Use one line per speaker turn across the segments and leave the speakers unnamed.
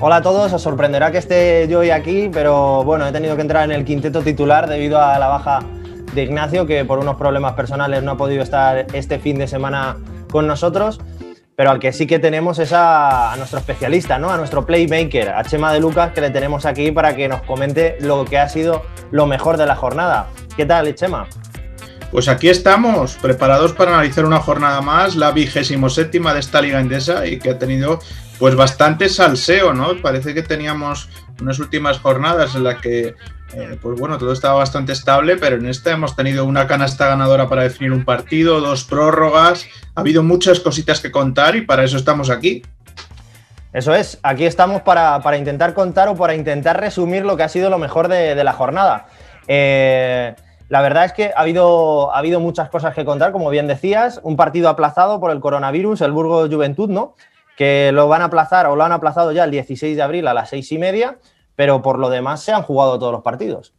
Hola a todos, os sorprenderá que esté yo hoy aquí, pero bueno, he tenido que entrar en el quinteto titular debido a la baja de Ignacio, que por unos problemas personales no ha podido estar este fin de semana con nosotros, pero al que sí que tenemos es a, nuestro especialista, ¿no? a nuestro playmaker, a Chema de Lucas, que le tenemos aquí para que nos comente lo que ha sido lo mejor de la jornada. ¿Qué tal, Chema?
Pues aquí estamos, preparados para analizar una jornada más, la vigésimo séptima de esta liga indesa y que ha tenido pues bastante salseo, ¿no? Parece que teníamos unas últimas jornadas en las que, eh, pues bueno, todo estaba bastante estable, pero en esta hemos tenido una canasta ganadora para definir un partido, dos prórrogas, ha habido muchas cositas que contar y para eso estamos aquí.
Eso es, aquí estamos para, intentar contar o para intentar resumir lo que ha sido lo mejor de, la jornada. Eh, la verdad es que ha habido, ha habido muchas cosas que contar, como bien decías, un partido aplazado por el coronavirus, el Burgos Juventud, ¿no? que lo van a aplazar o lo han aplazado ya el 16 de abril a las seis y media, pero por lo demás se han jugado todos los partidos.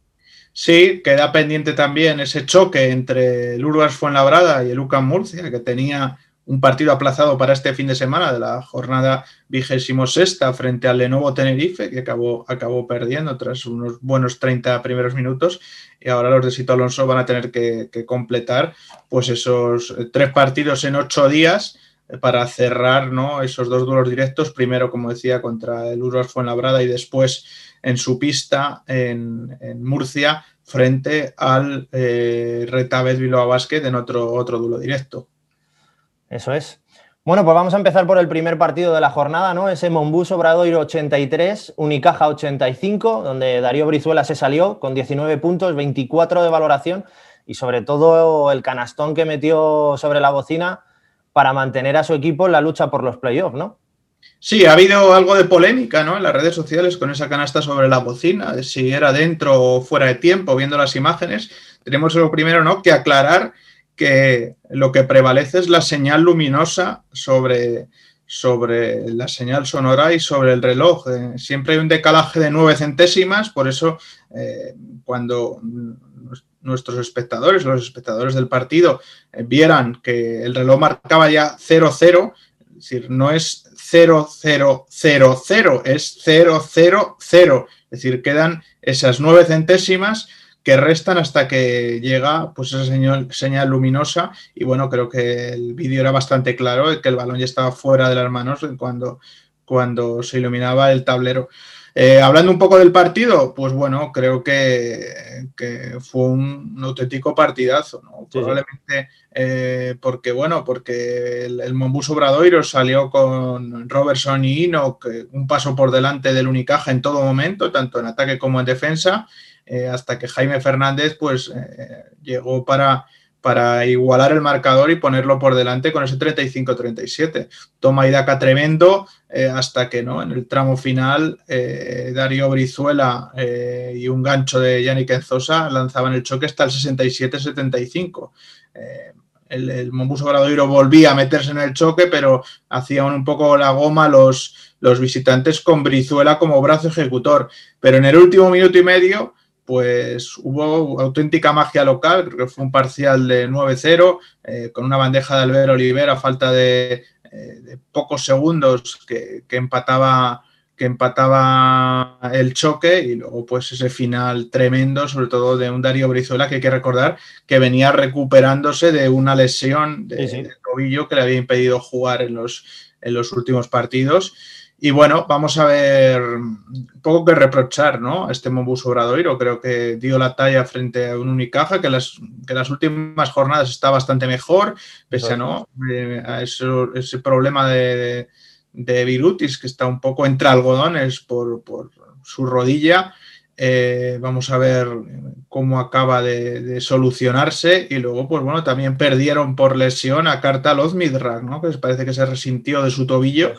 Sí, queda pendiente también ese choque entre el Urgas Fuenlabrada y el UCAM Murcia, que tenía un partido aplazado para este fin de semana de la jornada vigésimo sexta frente al Lenovo Tenerife, que acabó, acabó perdiendo tras unos buenos 30 primeros minutos. Y ahora los de Sito Alonso van a tener que, completar pues esos tres partidos en ocho días para cerrar ¿no? esos dos duelos directos, primero, como decía, contra el Uros Fuenlabrada y después en su pista en, Murcia frente al eh, Retabet Bilbao Basket en otro, otro duelo directo.
Eso es. Bueno, pues vamos a empezar por el primer partido de la jornada, ¿no? Ese Monbus Obradoiro 83, Unicaja 85, donde Darío Brizuela se salió con 19 puntos, 24 de valoración y sobre todo el canastón que metió sobre la bocina para mantener a su equipo en la lucha por los playoffs, ¿no?
Sí, ha habido algo de polémica ¿no? en las redes sociales con esa canasta sobre la bocina, si era dentro o fuera de tiempo, viendo las imágenes. Tenemos lo primero ¿no? que aclarar que lo que prevalece es la señal luminosa sobre, sobre la señal sonora y sobre el reloj. Eh, siempre hay un decalaje de nueve centésimas, por eso eh, cuando nuestros espectadores, los espectadores del partido, eh, vieran que el reloj marcaba ya 0-0, es decir, no es 0-0-0-0, es 0-0-0, es decir, quedan esas nueve centésimas que restan hasta que llega pues esa señal, señal luminosa y bueno, creo que el vídeo era bastante claro, que el balón ya estaba fuera de las manos cuando, cuando se iluminaba el tablero. Eh, hablando un poco del partido, pues bueno, creo que, fue un, auténtico partidazo, ¿no? Probablemente eh, porque, bueno, porque el, el Monbus Obradoiro salió con Robertson y Ino, un paso por delante del Unicaja en todo momento, tanto en ataque como en defensa, eh, hasta que Jaime Fernández, pues, llegó para para igualar el marcador y ponerlo por delante con ese 35-37. Toma y daca tremendo eh, hasta que no en el tramo final eh, Darío Brizuela eh, y un gancho de Yannick Enzosa lanzaban el choque hasta el 67-75. el, el Mombuso Gradoiro volvía a meterse en el choque, pero hacían un poco la goma los, los visitantes con Brizuela como brazo ejecutor. Pero en el último minuto y medio pues hubo auténtica magia local, creo que fue un parcial de 9-0, eh, con una bandeja de Albert Oliver a falta de, eh, pocos segundos que, empataba que empataba el choque y luego pues ese final tremendo, sobre todo de un Darío Brizuela que hay que recordar que venía recuperándose de una lesión de, tobillo que le había impedido jugar en los, en los últimos partidos y bueno, vamos a ver poco que reprochar ¿no? a este Mobus Obradoiro. Creo que dio la talla frente a un Unicaja, que las, que las últimas jornadas está bastante mejor, pese a, ¿no? Eh, a ese problema de, de, Virutis, que está un poco entre algodones por, por su rodilla. Eh, vamos a ver cómo acaba de, solucionarse. Y luego, pues bueno, también perdieron por lesión a Carta Lozmidrak, ¿no? que parece que se resintió de su tobillo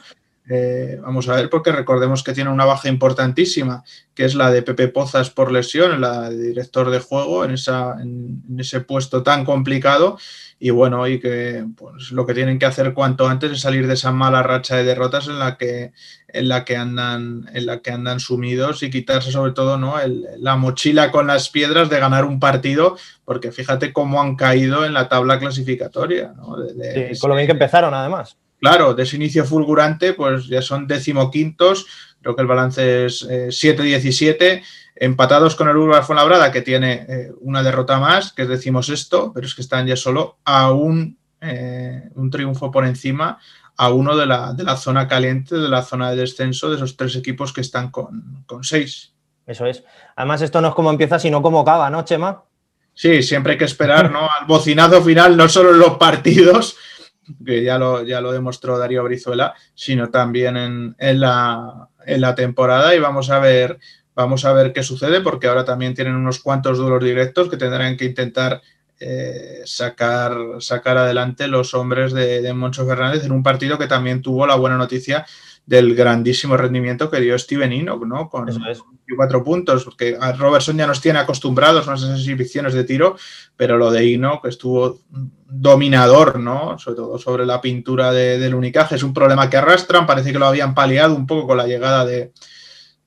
eh, vamos a ver, porque recordemos que tiene una baja importantísima, que es la de Pepe Pozas por lesión, la de director de juego, en, esa, en, ese puesto tan complicado. Y bueno, y que pues, lo que tienen que hacer cuanto antes es salir de esa mala racha de derrotas en la que, en la que, andan, en la que andan sumidos y quitarse sobre todo ¿no? la mochila con las piedras de ganar un partido, porque fíjate cómo han caído en la tabla clasificatoria.
con lo bien que empezaron además.
Claro, de ese inicio fulgurante, pues ya son decimoquintos, creo que el balance es 7-17, eh, empatados con el Uruguay Fuenlabrada, que tiene eh, una derrota más, que decimos esto, pero es que están ya solo a un, eh, un triunfo por encima a uno de la, de la, zona caliente, de la zona de descenso, de esos tres equipos que están con, con seis.
Eso es. Además, esto no es como empieza, sino como acaba, ¿no, Chema?
Sí, siempre hay que esperar, ¿no? Al bocinazo final, no solo en los partidos, que ya lo, ya lo demostró Darío Brizuela, sino también en, en, la, en la temporada. Y vamos a ver, vamos a ver qué sucede, porque ahora también tienen unos cuantos duelos directos que tendrán que intentar eh, sacar, sacar adelante los hombres de, de Moncho Fernández en un partido que también tuvo la buena noticia del grandísimo rendimiento que dio Steven Enoch, ¿no? Con cuatro puntos, porque a Robertson ya nos tiene acostumbrados a esas exhibiciones de tiro, pero lo de Enoch estuvo dominador, ¿no? Sobre todo sobre la pintura de, del unicaje. Es un problema que arrastran, parece que lo habían paliado un poco con la llegada de,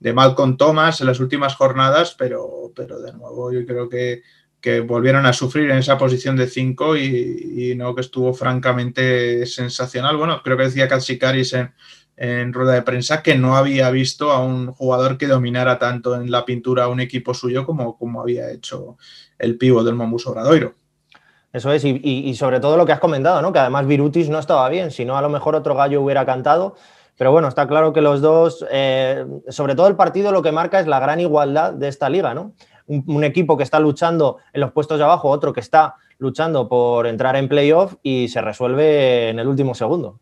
de Malcolm Thomas en las últimas jornadas, pero, pero de nuevo yo creo que, que volvieron a sufrir en esa posición de 5 y, y, no que estuvo francamente sensacional. Bueno, creo que decía Katsikaris en, en rueda de prensa que no había visto a un jugador que dominara tanto en la pintura a un equipo suyo como, como había hecho el pivo del Mombus Obradoiro.
Eso es, y, sobre todo lo que has comentado, ¿no? que además Virutis no estaba bien, si no a lo mejor otro gallo hubiera cantado. Pero bueno, está claro que los dos, eh, sobre todo el partido, lo que marca es la gran igualdad de esta liga, ¿no? Un, un, equipo que está luchando en los puestos de abajo, otro que está luchando por entrar en playoff y se resuelve en el último segundo.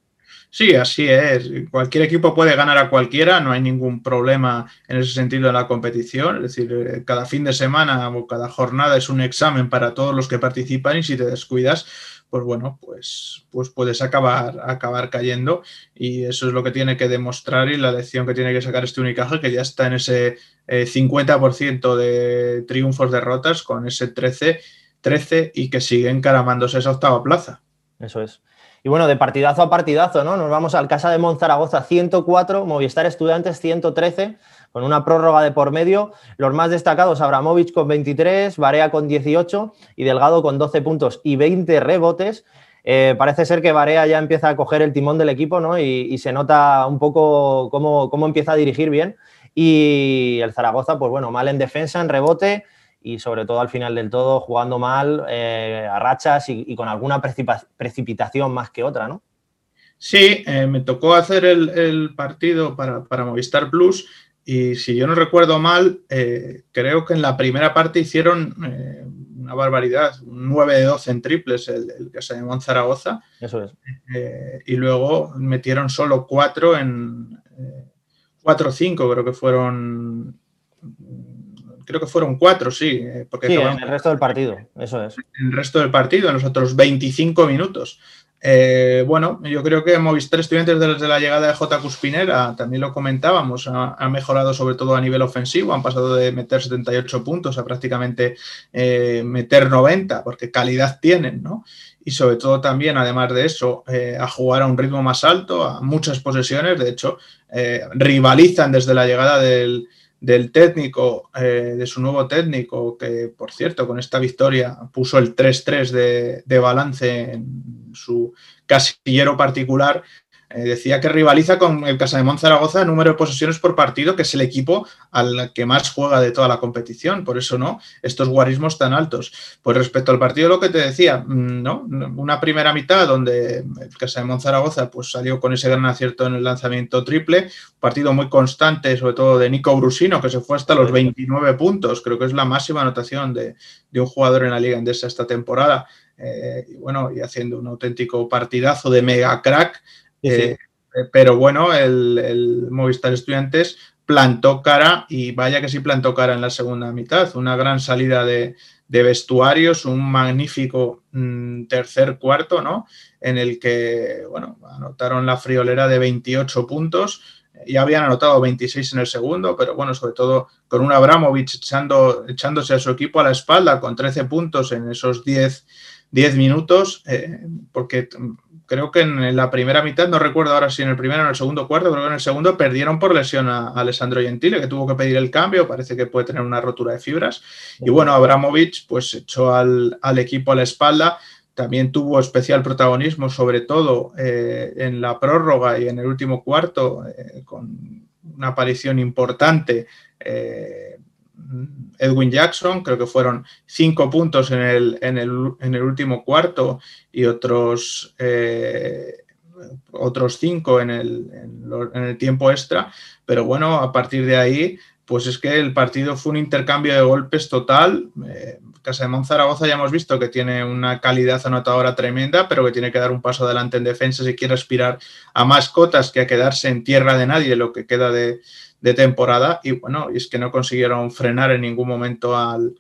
Sí, así es. Cualquier equipo puede ganar a cualquiera, no hay ningún problema en ese sentido en la competición. Es decir, eh, cada fin de semana o cada jornada es un examen para todos los que participan y si te descuidas, pues bueno, pues, pues puedes acabar, acabar cayendo y eso es lo que tiene que demostrar y la lección que tiene que sacar este Unicaja, que ya está en ese eh, 50% de triunfos, derrotas, con ese 13, 13 y que sigue encaramándose esa octava plaza.
Eso es. Y bueno, de partidazo a partidazo, ¿no? Nos vamos al Casa de Monzaragoza 104, Movistar Estudiantes 113, con una prórroga de por medio. Los más destacados, Abramovich con 23, Barea con 18 y Delgado con 12 puntos y 20 rebotes. Eh, parece ser que Barea ya empieza a coger el timón del equipo, ¿no? Y, y se nota un poco cómo, cómo empieza a dirigir bien. Y el Zaragoza, pues bueno, mal en defensa, en rebote y sobre todo al final del todo jugando mal, eh, a rachas y, y, con alguna precipitación más que otra, ¿no?
Sí, eh, me tocó hacer el, el partido para, para, Movistar Plus y si yo no recuerdo mal, eh, creo que en la primera parte hicieron una barbaridad, un 9 de 12 en triples, el, el que se llamó en Zaragoza.
Eso es.
Y luego metieron solo 4 en 4 o 5, creo que fueron creo que fueron cuatro, sí.
Eh, porque sí, en el resto del partido, eso es.
En el resto del partido, en los otros 25 minutos. Eh, bueno, yo creo que Movistar Estudiantes desde la llegada de J. Cuspinera, también lo comentábamos, ha, ha, mejorado sobre todo a nivel ofensivo, han pasado de meter 78 puntos a prácticamente eh, meter 90, porque calidad tienen, ¿no? Y sobre todo también, además de eso, eh, a jugar a un ritmo más alto, a muchas posesiones, de hecho, rivalizan desde la llegada del, del técnico, eh, de su nuevo técnico, que por cierto con esta victoria puso el 3-3 de, de, balance en su casillero particular, eh, decía que rivaliza con el Casa de Monzaragoza en número de posesiones por partido, que es el equipo al que más juega de toda la competición. Por eso no, estos guarismos tan altos. Pues respecto al partido, lo que te decía, mm, ¿no? Una primera mitad donde el Casa de Monzaragoza pues, salió con ese gran acierto en el lanzamiento triple, un partido muy constante, sobre todo de Nico Brusino, que se fue hasta los 29 puntos. Creo que es la máxima anotación de, de un jugador en la Liga Endesa esta temporada. Eh, y bueno, y haciendo un auténtico partidazo de mega crack. Eh, pero bueno, el, Movistar Estudiantes plantó cara y vaya que sí plantó cara en la segunda mitad. Una gran salida de, vestuarios, un magnífico mmm, tercer cuarto, ¿no? En el que, bueno, anotaron la friolera de 28 puntos. Ya habían anotado 26 en el segundo, pero bueno, sobre todo con un Abramovich echando, echándose a su equipo a la espalda con 13 puntos en esos 10, 10 minutos, eh, porque creo que en la primera mitad, no recuerdo ahora si en el primero o en el segundo cuarto, creo que en el segundo perdieron por lesión a, Alessandro Gentile, que tuvo que pedir el cambio, parece que puede tener una rotura de fibras. Y bueno, Abramovich pues echó al, al equipo a la espalda, también tuvo especial protagonismo, sobre todo eh, en la prórroga y en el último cuarto, eh, con una aparición importante. Eh, Edwin Jackson, creo que fueron cinco puntos en el, en el, último cuarto y otros, otros cinco en el, en el tiempo extra, pero bueno, a partir de ahí pues es que el partido fue un intercambio de golpes total. Eh, Casa de Monzaragoza ya hemos visto que tiene una calidad anotadora tremenda, pero que tiene que dar un paso adelante en defensa si quiere aspirar a más cotas que a quedarse en tierra de nadie lo que queda de, temporada. Y bueno, es que no consiguieron frenar en ningún momento al,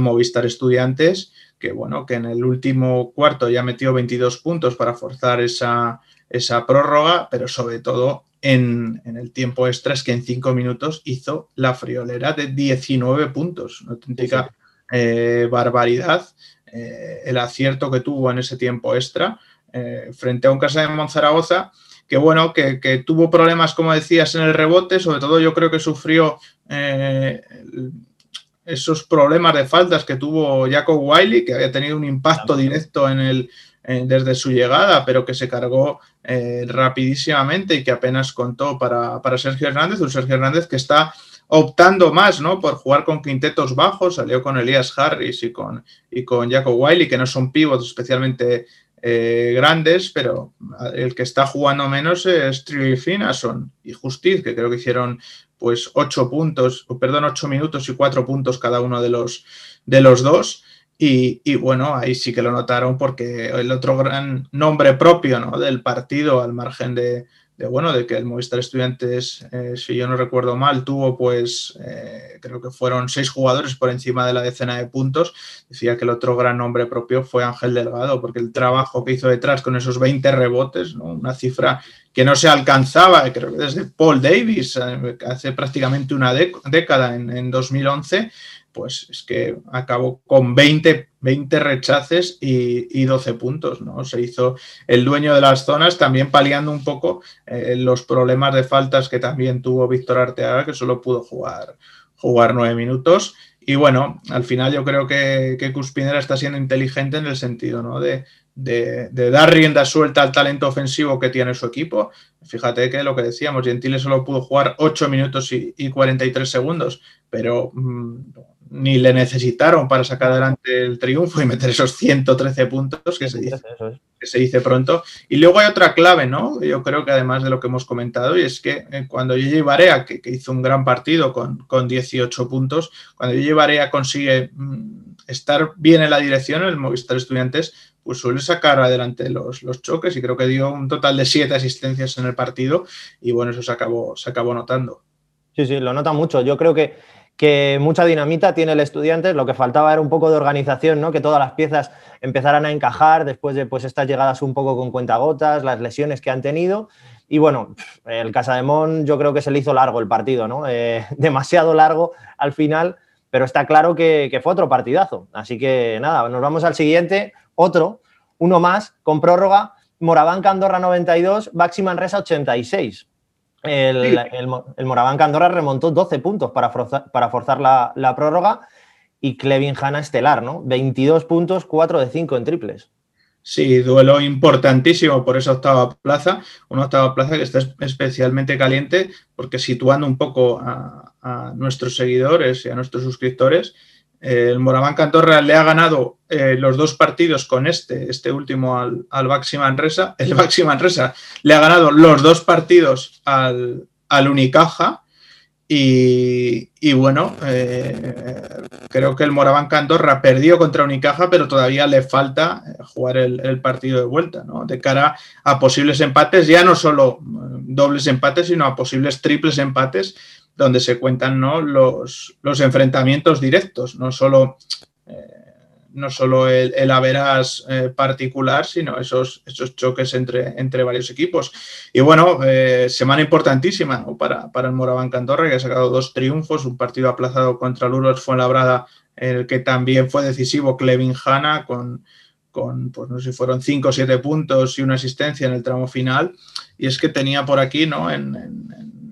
Movistar Estudiantes, que bueno, que en el último cuarto ya metió 22 puntos para forzar esa, esa prórroga, pero sobre todo en, el tiempo extra es que en cinco minutos hizo la friolera de 19 puntos, una auténtica eh, barbaridad. Eh, el acierto que tuvo en ese tiempo extra eh, frente a un Casa de Monzaragoza que bueno, que, tuvo problemas, como decías, en el rebote, sobre todo yo creo que sufrió esos problemas de faltas que tuvo Jacob Wiley, que había tenido un impacto directo en el, desde su llegada, pero que se cargó eh, rapidísimamente y que apenas contó para, Sergio Hernández, un Sergio Hernández que está optando más ¿no? por jugar con quintetos bajos, salió con Elias Harris y con, y con Jacob Wiley, que no son pivots especialmente eh, grandes, pero el que está jugando menos es Trilly Finason y Justiz, que creo que hicieron pues ocho puntos, perdón, ocho minutos y cuatro puntos cada uno de los, de los dos. Y, bueno, ahí sí que lo notaron porque el otro gran nombre propio ¿no? del partido, al margen de, bueno, de que el Movistar Estudiantes, eh, si yo no recuerdo mal, tuvo pues, eh, creo que fueron seis jugadores por encima de la decena de puntos. Decía que el otro gran nombre propio fue Ángel Delgado, porque el trabajo que hizo detrás con esos 20 rebotes, ¿no? una cifra que no se alcanzaba, creo que desde Paul Davis, eh, hace prácticamente una década, en, en 2011 pues es que acabó con 20, 20 rechaces y, 12 puntos, ¿no? Se hizo el dueño de las zonas, también paliando un poco eh, los problemas de faltas que también tuvo Víctor Arteaga, que solo pudo jugar, jugar 9 minutos. Y bueno, al final yo creo que, que Cuspinera está siendo inteligente en el sentido ¿no? de, dar rienda suelta al talento ofensivo que tiene su equipo. Fíjate que lo que decíamos, Gentile solo pudo jugar 8 minutos y, y 43 segundos, pero mm, ni le necesitaron para sacar adelante el triunfo y meter esos 113 puntos que se dice, que se dice pronto. Y luego hay otra clave, ¿no? Yo creo que además de lo que hemos comentado, y es que eh, cuando Gigi Barea, que, hizo un gran partido con, con 18 puntos, cuando Gigi Barea consigue mm, estar bien en la dirección, el Movistar Estudiantes, pues suele sacar adelante los, los, choques y creo que dio un total de siete asistencias en el partido y bueno, eso se acabó, se acabó notando.
Sí, sí, lo nota mucho. Yo creo que que mucha dinamita tiene el estudiante, lo que faltaba era un poco de organización, ¿no? que todas las piezas empezaran a encajar después de pues, estas llegadas un poco con cuentagotas, las lesiones que han tenido. Y bueno, el Casademón yo creo que se le hizo largo el partido, ¿no? Eh, demasiado largo al final, pero está claro que, fue otro partidazo. Así que nada, nos vamos al siguiente, otro, uno más, con prórroga, Moraván Andorra 92, Baxi Manresa 86. El, el, Moraván Candorra remontó 12 puntos para forzar, para forzar la, prórroga y Clevin Hanna estelar, ¿no? 22 puntos, 4 de 5 en triples.
Sí, duelo importantísimo por esa octava plaza, una octava plaza que está especialmente caliente porque situando un poco a, a nuestros seguidores y a nuestros suscriptores, el Moraván Cantorra le ha ganado eh, los dos partidos con este, este último al, al Baxi Manresa. El Baxi Manresa le ha ganado los dos partidos al, Unicaja. Y, bueno, eh, creo que el Moraván Cantorra perdió contra Unicaja, pero todavía le falta eh, jugar el, el, partido de vuelta, ¿no? De cara a posibles empates, ya no solo dobles empates, sino a posibles triples empates donde se cuentan ¿no? los, los, enfrentamientos directos, no solo, eh, no solo el, el eh, particular, sino esos, esos choques entre, entre varios equipos. Y bueno, eh, semana importantísima para, para, el Moraván Cantorra, que ha sacado dos triunfos, un partido aplazado contra el Uros Fuenlabrada, en el que también fue decisivo Clevin Hanna con con, pues no sé si fueron 5 o 7 puntos y una asistencia en el tramo final. Y es que tenía por aquí, ¿no? en, en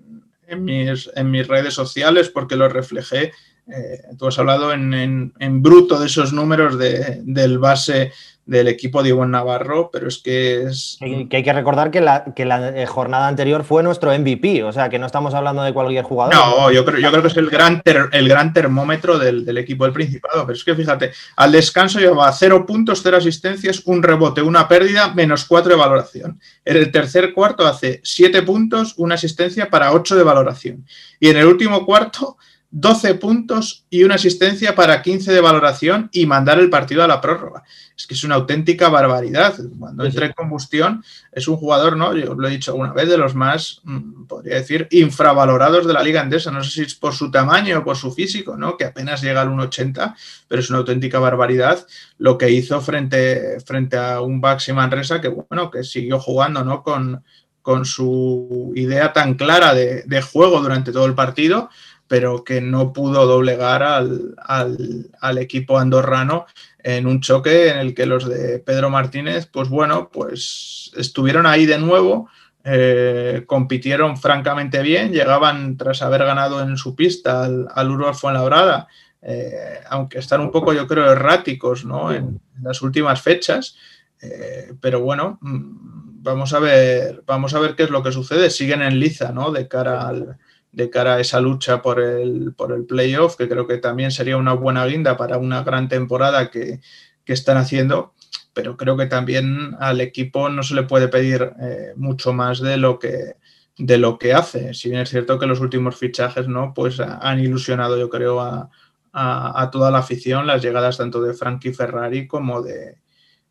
mis, en mis redes sociales porque lo reflejé. Eh, tú has hablado en, bruto de esos números del base del equipo de Ivonne Navarro, pero es que es...
Que hay que recordar que la, que la eh, jornada anterior fue nuestro MVP, o sea que no estamos hablando de cualquier jugador.
No, yo creo, yo creo que es el gran, el gran termómetro del, equipo del Principado, pero es que fíjate, al descanso lleva cero puntos, cero asistencias, un rebote, una pérdida, menos cuatro de valoración. En el tercer cuarto hace siete puntos, una asistencia para ocho de valoración. Y en el último cuarto 12 puntos y una asistencia para 15 de valoración y mandar el partido a la prórroga. Es que es una auténtica barbaridad. Cuando entra en combustión, es un jugador, ¿no? Yo lo he dicho alguna vez, de los más, mm, podría decir, infravalorados de la Liga Andesa. No sé si es por su tamaño o por su físico, ¿no? Que apenas llega al 1,80, pero es una auténtica barbaridad lo que hizo frente, frente a un Baxi Manresa que, bueno, que siguió jugando, ¿no? Con, con su idea tan clara de, de juego durante todo el partido pero que no pudo doblegar al, equipo andorrano en un choque en el que los de Pedro Martínez, pues bueno, pues estuvieron ahí de nuevo, eh, compitieron francamente bien, llegaban tras haber ganado en su pista al, al Uruguay Fuenlabrada, eh, aunque están un poco, yo creo, erráticos ¿no? en, las últimas fechas, eh, pero bueno, mm, vamos a ver, vamos a ver qué es lo que sucede. Siguen en liza, ¿no? De cara al, de cara a esa lucha por el, por el playoff, que creo que también sería una buena guinda para una gran temporada que, están haciendo, pero creo que también al equipo no se le puede pedir eh, mucho más de lo que de lo que hace. Si bien es cierto que los últimos fichajes no, pues han ilusionado, yo creo, a, toda la afición, las llegadas tanto de Frankie Ferrari como de,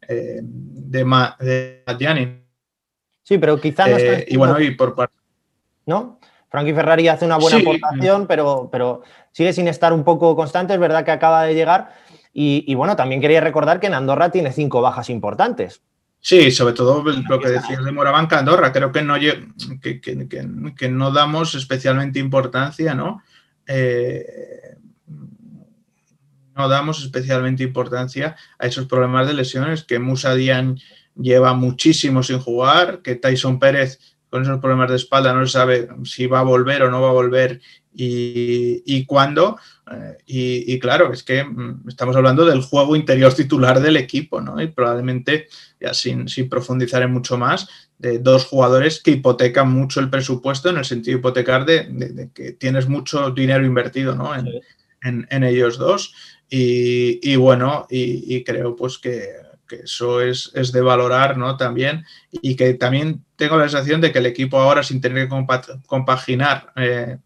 eh, de, Ma,
Sí, pero quizá no
eh, Y bueno, y por parte.
¿No? Frankie Ferrari hace una buena aportación, pero, pero sigue sin estar un poco constante. Es verdad que acaba de llegar. Y, bueno, también quería recordar que en Andorra tiene cinco bajas importantes.
Sí, sobre todo lo que decías de Morabanca Andorra. Creo que no, que, no damos especialmente importancia, ¿no? Eh, no damos especialmente importancia a esos problemas de lesiones que Musa Dian lleva muchísimo sin jugar, que Tyson Pérez con esos problemas de espalda, no se sabe si va a volver o no va a volver y, cuándo. Eh, y, claro, es que mm, estamos hablando del juego interior titular del equipo, ¿no? Y probablemente, ya sin, profundizar en mucho más, de dos jugadores que hipotecan mucho el presupuesto en el sentido de hipotecar de, que tienes mucho dinero invertido, ¿no? En, ellos dos. Y, bueno, y creo pues que que eso es, de valorar ¿no? también y que también tengo la sensación de que el equipo ahora sin tener que compaginar eh,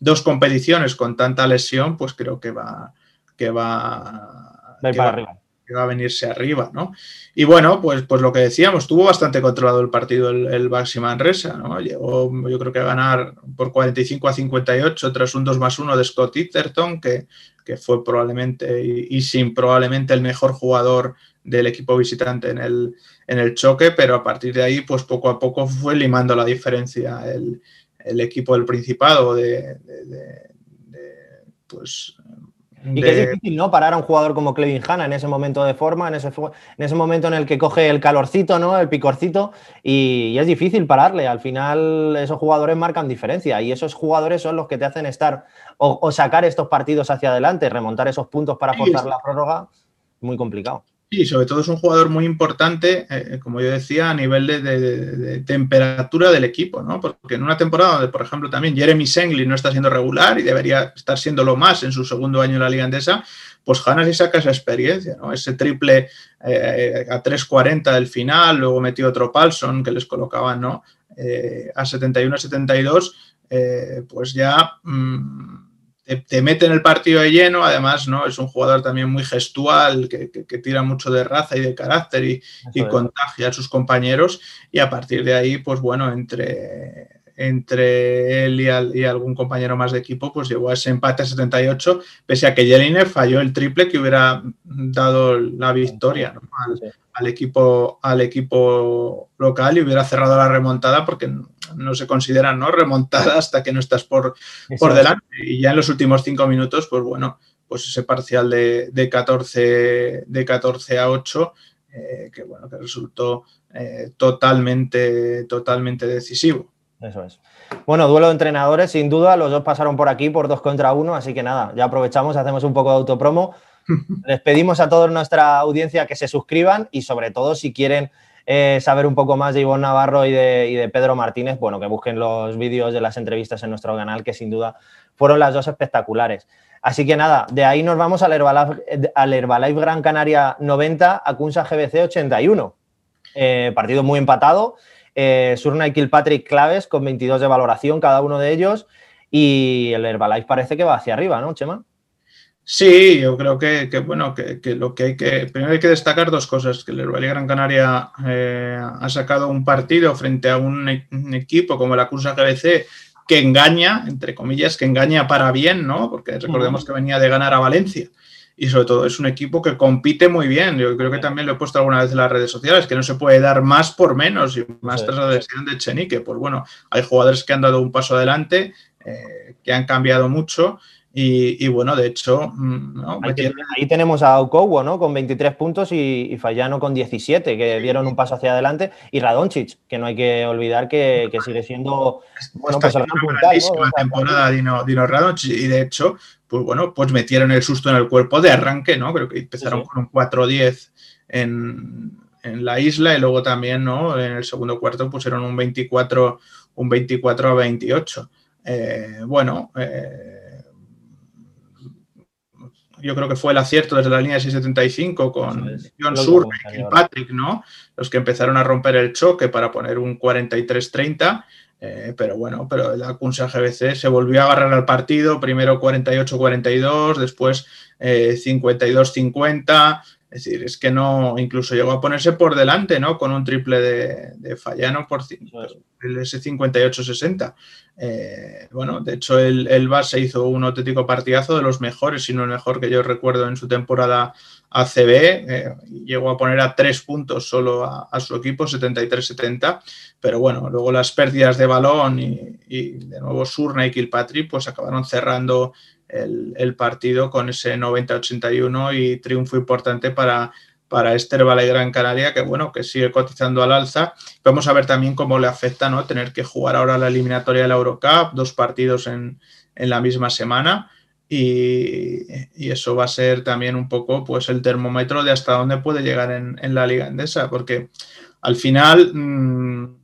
dos competiciones con tanta lesión, pues creo que va, que va, va a venirse arriba, ¿no? Y bueno, pues, pues lo que decíamos, tuvo bastante controlado el partido el, el Baxi Manresa, ¿no? Llegó, yo creo que a ganar por 45 a 58 tras un 2 más 1 de Scott Itterton, que, que fue probablemente y, sin probablemente el mejor jugador del equipo visitante en el, en el choque, pero a partir de ahí, pues poco a poco fue limando la diferencia el, equipo del Principado de, pues
y que es difícil, ¿no? Parar a un jugador como Clevin Hanna en ese momento de forma, en ese, en ese momento en el que coge el calorcito, ¿no? El picorcito, y, es difícil pararle. Al final, esos jugadores marcan diferencia y esos jugadores son los que te hacen estar o, sacar estos partidos hacia adelante, remontar esos puntos para forzar la prórroga, muy complicado.
Sí, sobre todo es un jugador muy importante, eh, como yo decía, a nivel de, temperatura del equipo, ¿no? Porque en una temporada donde, por ejemplo, también Jeremy Sengli no está siendo regular y debería estar siendo lo más en su segundo año en la Liga Andesa, pues Hanna sí saca esa experiencia, ¿no? Ese triple eh, a 3.40 del final, luego metió otro Paulson que les colocaban, ¿no? Eh, a 71-72, pues ya... Mm, te, mete en el partido de lleno, además, ¿no? Es un jugador también muy gestual, que, tira mucho de raza y de carácter y, contagia a sus compañeros. Y a partir de ahí, pues bueno, entre, entre él y, algún compañero más de equipo, pues llegó a ese empate a 78, pese a que Jeliner falló el triple que hubiera dado la victoria al, equipo, al equipo local y hubiera cerrado la remontada porque no se considera ¿no? remontada hasta que no estás por, por delante. Y ya en los últimos cinco minutos, pues bueno, pues ese parcial de, 14, de 14 a 8, eh, que bueno, que resultó eh, totalmente, totalmente decisivo.
Eso es. Bueno, duelo de entrenadores, sin duda, los dos pasaron por aquí por dos contra uno, así que nada, ya aprovechamos, hacemos un poco de autopromo. Les pedimos a toda nuestra audiencia que se suscriban y sobre todo si quieren eh, saber un poco más de Ivonne Navarro y de, Pedro Martínez, bueno, que busquen los vídeos de las entrevistas en nuestro canal, que sin duda fueron las dos espectaculares. Así que nada, de ahí nos vamos al Herbalife, al Herbalife Gran Canaria 90 a Kunsa GBC 81. Eh, partido muy empatado. Eh, Surna y Kilpatrick claves con 22 de valoración cada uno de ellos. Y el Herbalife parece que va hacia arriba, ¿no, Chema?
Sí, yo creo que, bueno, que, lo que hay que. Primero hay que destacar dos cosas: que el Herbalife Gran Canaria eh, ha sacado un partido frente a un, equipo como la Cursa GBC que engaña, entre comillas, que engaña para bien, ¿no? Porque recordemos que venía de ganar a Valencia. Y sobre todo es un equipo que compite muy bien. Yo creo que también lo he puesto alguna vez en las redes sociales, que no se puede dar más por menos. Y más tras la decisión de Chenique. Pues bueno, hay jugadores que han dado un paso adelante, eh, que han cambiado mucho y, bueno, de hecho. Mm,
ahí, tenemos a Okowo, ¿no? Con 23 puntos y, Fallano con 17, que dieron un paso hacia adelante. Y Radonchich, que no hay que olvidar que, sigue siendo.
Bueno, pues gran temporada Dino, Dino Radonchich. Y de hecho, pues bueno, pues metieron el susto en el cuerpo de arranque, ¿no? Creo que empezaron con un 4-10 en, en, la isla y luego también, ¿no? En el segundo cuarto pusieron un 24, un 24 a 28. Eh, bueno. Eh, yo creo que fue el acierto desde la línea de 675 con John Sur y Patrick, ¿no? Los que empezaron a romper el choque para poner un 43-30. Eh, pero bueno, pero la Kunsa GBC se volvió a agarrar al partido, primero 48-42, después 52-50, eh, es decir, es que no, incluso llegó a ponerse por delante, ¿no? Con un triple de, de Fallano por el S58-60. Eh, bueno, de hecho, el, el base hizo un auténtico partidazo de los mejores, si no el mejor que yo recuerdo en su temporada ACB. Eh, llegó a poner a tres puntos solo a, su equipo, 73-70. Pero bueno, luego las pérdidas de balón y, de nuevo Surna y Kilpatrick, pues acabaron cerrando el, partido con ese 90-81 y triunfo importante para, para este Herbalife Gran Canaria, que bueno, que sigue cotizando al alza. Vamos a ver también cómo le afecta ¿no? tener que jugar ahora la eliminatoria de la Eurocup, dos partidos en, la misma semana. Y, eso va a ser también un poco pues el termómetro de hasta dónde puede llegar en, la Liga Endesa, porque al final mm,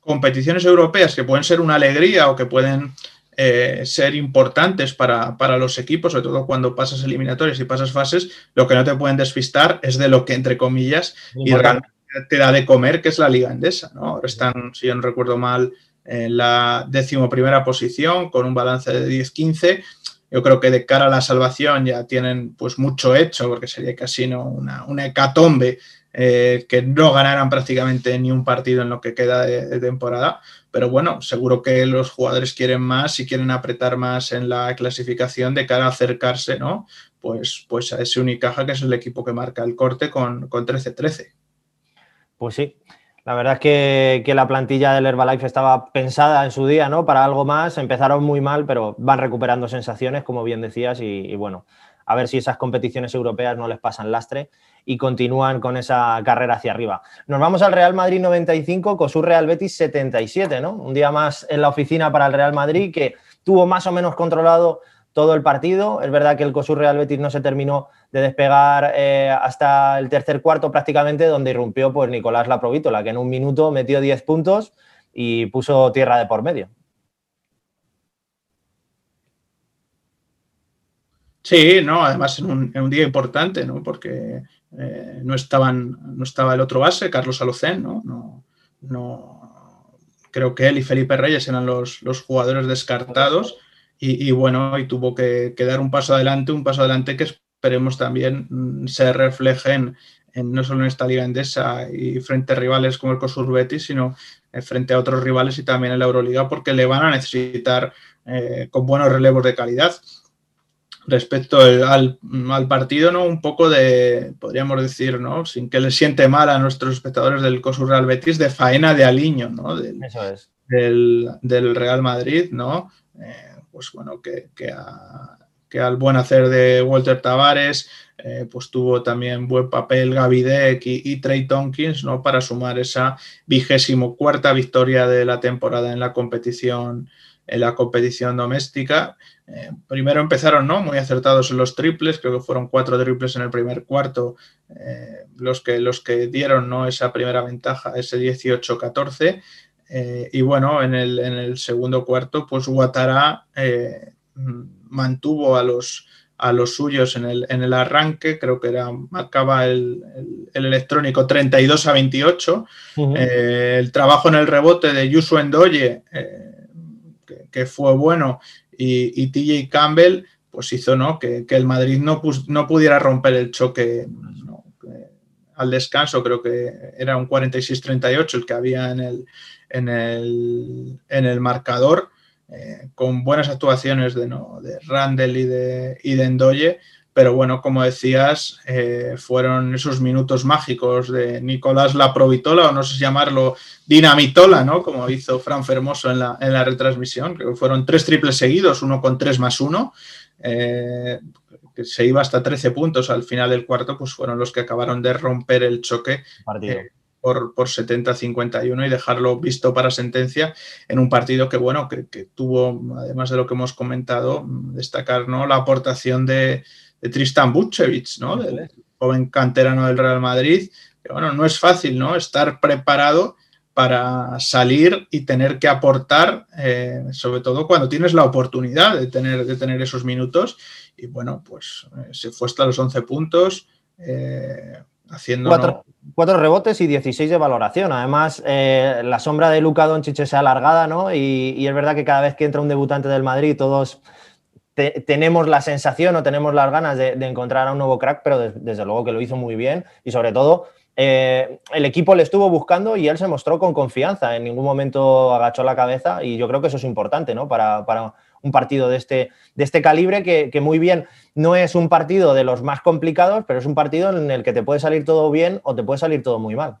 competiciones europeas que pueden ser una alegría o que pueden eh, ser importantes para, los equipos, sobre todo cuando pasas eliminatorias y pasas fases, lo que no te pueden despistar es de lo que, entre comillas, y te da de comer, que es la Liga Endesa. ¿no? Ahora están, si yo no recuerdo mal, en la decimoprimera posición con un balance de 10-15. Yo creo que de cara a la salvación ya tienen pues mucho hecho, porque sería casi ¿no? una, una hecatombe eh, que no ganaran prácticamente ni un partido en lo que queda de temporada pero bueno, seguro que los jugadores quieren más y quieren apretar más en la clasificación de cara a acercarse, ¿no? Pues, pues a ese Unicaja que es el equipo que marca el corte con 13-13.
pues sí, la verdad es que, la plantilla del Herbalife estaba pensada en su día, ¿no? Para algo más. Empezaron muy mal, pero van recuperando sensaciones, como bien decías, y bueno, a ver si esas competiciones europeas no les pasan lastre y continúan con esa carrera hacia arriba. Nos vamos al Real Madrid 95, COSUR Real Betis 77, ¿no? Un día más en la oficina para el Real Madrid que tuvo más o menos controlado todo el partido. Es verdad que el COSUR Real Betis no se terminó de despegar eh, hasta el tercer cuarto prácticamente, donde irrumpió pues, Nicolás Laprovítola, que en un minuto metió 10 puntos y puso tierra de por medio.
Sí, no, además en un, día importante, ¿no? Porque eh, no, estaban, no estaba el otro base, Carlos Alocén, ¿no? no, creo que él y Felipe Reyes eran los, jugadores descartados y, bueno, y tuvo que, dar un paso adelante, un paso adelante que esperemos también mm, se refleje en, no solo en esta liga endesa y frente a rivales como el Cosur Betis, sino eh, frente a otros rivales y también en la Euroliga porque le van a necesitar eh, con buenos relevos de calidad respecto al, partido, ¿no? Un poco de, podríamos decir, ¿no? Sin que le siente mal a nuestros espectadores del COSUR Real Betis, de faena de Aliño, ¿no? Del,
Eso es.
Del, Real Madrid, ¿no? Eh, pues bueno, que, que, al buen hacer de Walter Tavares, eh, pues tuvo también buen papel Gavidec y, Trey Tompkins, ¿no? Para sumar esa vigésimo cuarta victoria de la temporada en la competición en la competición doméstica. Eh, primero empezaron ¿no? muy acertados en los triples, creo que fueron cuatro triples en el primer cuarto eh, los, que, los que dieron ¿no? esa primera ventaja, ese 18-14. y bueno, en el, en el, segundo cuarto, pues Guatara mantuvo a los, a los suyos en el, en el arranque, creo que era, marcaba el, electrónico 32 a 28. Eh, el trabajo en el rebote de Yusu Endoye, eh, que, fue bueno, y, TJ Campbell, pues hizo ¿no? que, el Madrid no, no, pudiera romper el choque al descanso, creo que era un 46-38 el que había en el, en el, en el marcador. Eh, con buenas actuaciones de, no, de Randall y de, y de Endoye, pero bueno, como decías, eh, fueron esos minutos mágicos de Nicolás La Provitola, o no sé si llamarlo Dinamitola, ¿no? Como hizo Fran Fermoso en la, en la retransmisión, que fueron tres triples seguidos, uno con tres más uno, eh, que se iba hasta 13 puntos al final del cuarto, pues fueron los que acabaron de romper el choque por, por 70-51 y dejarlo visto para sentencia en un partido que, bueno, que, tuvo, además de lo que hemos comentado, destacar ¿no? la aportación de, Tristan Butchevich, ¿no? del joven canterano del Real Madrid. Que, bueno, no es fácil ¿no? estar preparado para salir y tener que aportar, eh, sobre todo cuando tienes la oportunidad de tener, de tener esos minutos. Y bueno, pues eh, se fue hasta los 11 puntos. Eh, haciendo
cuatro, rebotes y 16 de valoración. Además, eh, la sombra de Luca Doncic se ha alargada, ¿no? Y, es verdad que cada vez que entra un debutante del Madrid, todos tenemos la sensación o tenemos las ganas de, encontrar a un nuevo crack, pero desde luego que lo hizo muy bien y sobre todo eh, el equipo le estuvo buscando y él se mostró con confianza. En ningún momento agachó la cabeza y yo creo que eso es importante, ¿no? Para un partido de este, de este calibre que, muy bien no es un partido de los más complicados, pero es un partido en el que te puede salir todo bien o te puede salir todo muy mal.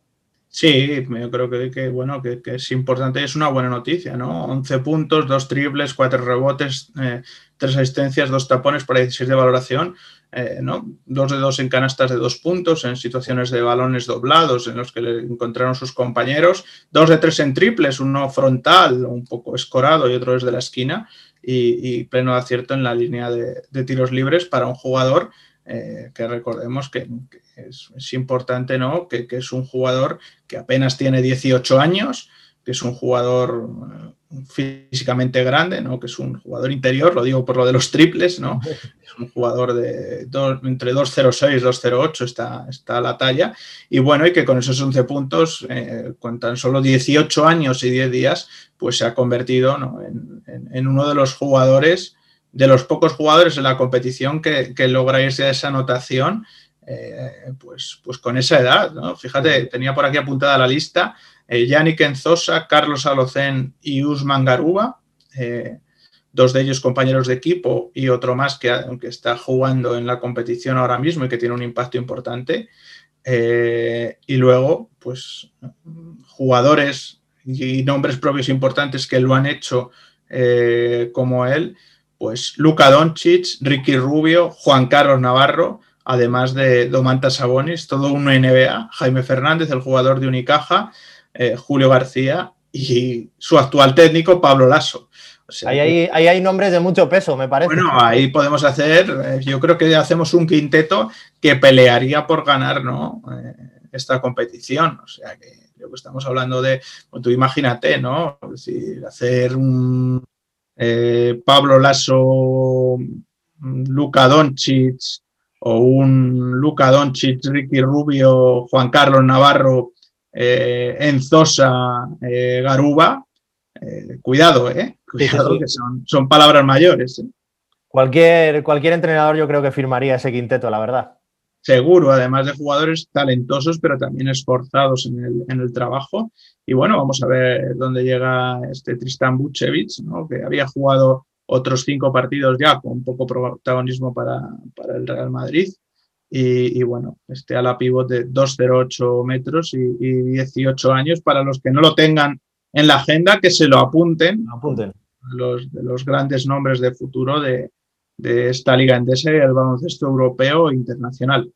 Sí, yo creo que, bueno, que, es importante, es una buena noticia, ¿no? 11 puntos, dos triples, cuatro rebotes, eh, tres asistencias, dos tapones para 16 de valoración, eh, ¿no? Dos de dos en canastas de dos puntos, en situaciones de balones doblados en los que le encontraron sus compañeros, dos de tres en triples, uno frontal, un poco escorado y otro desde la esquina, y, pleno acierto en la línea de, tiros libres para un jugador eh, que recordemos que, es, importante, ¿no? Que, que, es un jugador que apenas tiene 18 años, que es un jugador físicamente grande, ¿no? que es un jugador interior, lo digo por lo de los triples, ¿no? es un jugador de entre 2.06 y 2.08 está, está la talla, y bueno, y que con esos 11 puntos, eh, con tan solo 18 años y 10 días, pues se ha convertido en, uno de los jugadores, de los pocos jugadores en la competición que, que logra irse a esa anotación, eh, pues, pues con esa edad, ¿no? Fíjate, tenía por aquí apuntada la lista, Yannick Enzosa, Carlos Alocén y Usman Garuba, eh, dos de ellos compañeros de equipo y otro más que, está jugando en la competición ahora mismo y que tiene un impacto importante. Eh, y luego, pues, jugadores y nombres propios importantes que lo han hecho como él, pues Luca Doncic, Ricky Rubio, Juan Carlos Navarro, además de Domantas Sabonis, todo un NBA, Jaime Fernández, el jugador de Unicaja, eh, Julio García y su actual técnico, Pablo Lasso.
ahí, hay, nombres de mucho peso, me parece.
Bueno, ahí podemos hacer, eh, yo creo que hacemos un quinteto que pelearía por ganar ¿no? Eh, esta competición. O sea que lo que estamos hablando de, pues tú imagínate, ¿no? hacer un Pablo Lasso, Luca Doncic o un Luca Doncic, Ricky Rubio, Juan Carlos Navarro eh, Enzosa, eh, Garuba, eh, cuidado, ¿eh? Cuidado, que son, palabras mayores.
Cualquier, cualquier entrenador yo creo que firmaría ese quinteto, la verdad.
Seguro, además de jugadores talentosos, pero también esforzados en el, trabajo. Y bueno, vamos a ver dónde llega este Tristan Buchevich, que había jugado otros cinco partidos ya con poco protagonismo para, para el Real Madrid y, bueno, este a la pivot de 2,08 metros y, 18 años. Para los que no lo tengan en la agenda, que se lo apunten.
apunten.
Los, de los grandes nombres de futuro de, esta liga endesa y el baloncesto europeo e internacional.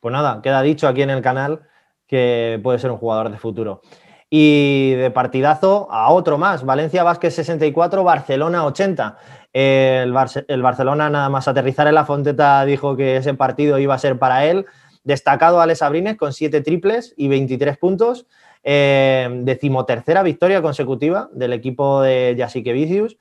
Pues nada, queda dicho aquí en el canal que puede ser un jugador de futuro. Y de partidazo a otro más, Valencia Vázquez 64, Barcelona 80. El, Barcelona nada más aterrizar en la Fonteta dijo que ese partido iba a ser para él. Destacado Alex Abrines con 7 triples y 23 puntos. Eh, decimotercera victoria consecutiva del equipo de Jasique Vicius.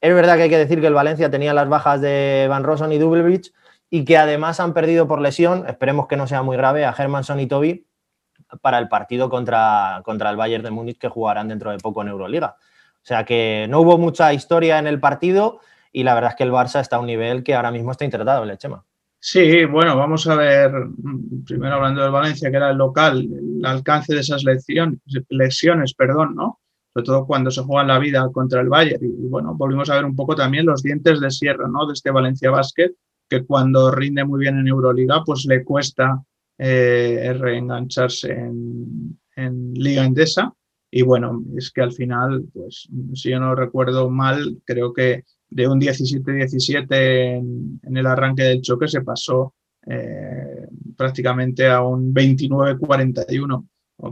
Es verdad que hay que decir que el Valencia tenía las bajas de Van Rossum y Dubelbridge y que además han perdido por lesión, esperemos que no sea muy grave, a Hermanson y Toby para el partido contra, contra el Bayern de Múnich que jugarán dentro de poco en Euroliga. O sea que no hubo mucha historia en el partido y la verdad es que el Barça está a un nivel que ahora mismo está intratable, Chema.
Sí, bueno, vamos a ver, primero hablando del Valencia, que era el local, el alcance de esas lesiones, lesiones perdón, ¿no? Sobre todo cuando se juega en la vida contra el Bayern. Y bueno, volvimos a ver un poco también los dientes de sierra, ¿no? De este Valencia Basket, que cuando rinde muy bien en Euroliga, pues le cuesta eh, reengancharse en, Liga Endesa. Y bueno, es que al final, pues si yo no recuerdo mal, creo que de un 17-17 en, el arranque del choque se pasó eh, prácticamente a un 29-41,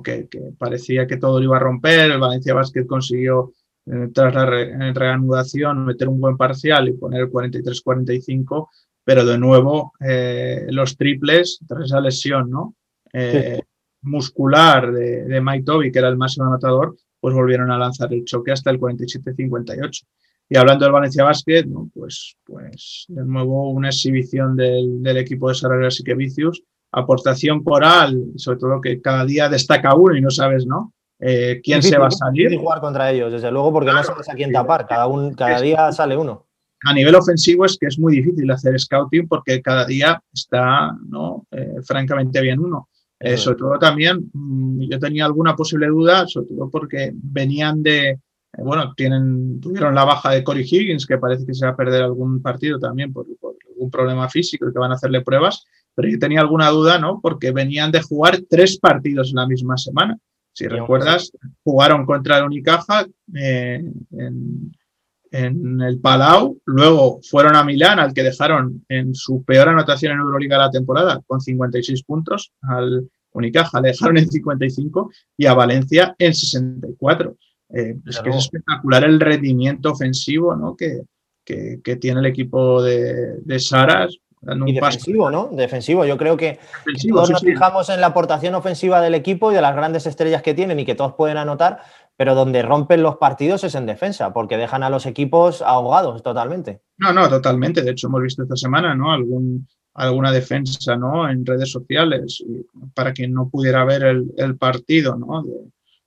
que parecía que todo lo iba a romper. El Valencia Basket consiguió, eh, tras la reanudación, meter un buen parcial y poner el 43-45 pero de nuevo eh, los triples tras esa lesión ¿no? Eh, muscular de, de, Mike Toby, que era el máximo anotador, pues volvieron a lanzar el choque hasta el 47-58. Y hablando del Valencia Basket, ¿no? pues, pues de nuevo una exhibición del, del equipo de Sarajevo y Vicius, aportación coral, sobre todo que cada día destaca uno y no sabes, ¿no? Eh, quién se va a salir.
Y jugar contra ellos, desde luego, porque no sabes a quién tapar, cada, un, cada día sale uno
a nivel ofensivo es que es muy difícil hacer scouting porque cada día está ¿no? Eh, francamente bien uno. Eh, sobre todo también, mm, yo tenía alguna posible duda, sobre todo porque venían de, eh, bueno, tienen, tuvieron la baja de Corey Higgins, que parece que se va a perder algún partido también por, algún problema físico y que van a hacerle pruebas, pero yo tenía alguna duda, ¿no? Porque venían de jugar tres partidos en la misma semana. Si recuerdas, jugaron contra el Unicaja en, en el Palau, luego fueron a Milán, al que dejaron en su peor anotación en Euroliga de la temporada, con 56 puntos, al Unicaja le dejaron en 55 y a Valencia en 64. Eh, es que es espectacular el rendimiento ofensivo ¿no? que, que, tiene el equipo de, de Saras.
y defensivo, ¿no? Defensivo. Yo creo que todos nos fijamos en la aportación ofensiva del equipo y de las grandes estrellas que tienen y que todos pueden anotar, pero donde rompen los partidos es en defensa, porque dejan a los equipos ahogados totalmente.
No, no, totalmente. De hecho, hemos visto esta semana, ¿no? Algún, alguna defensa, ¿no? En redes sociales, para quien no pudiera ver el, partido, ¿no?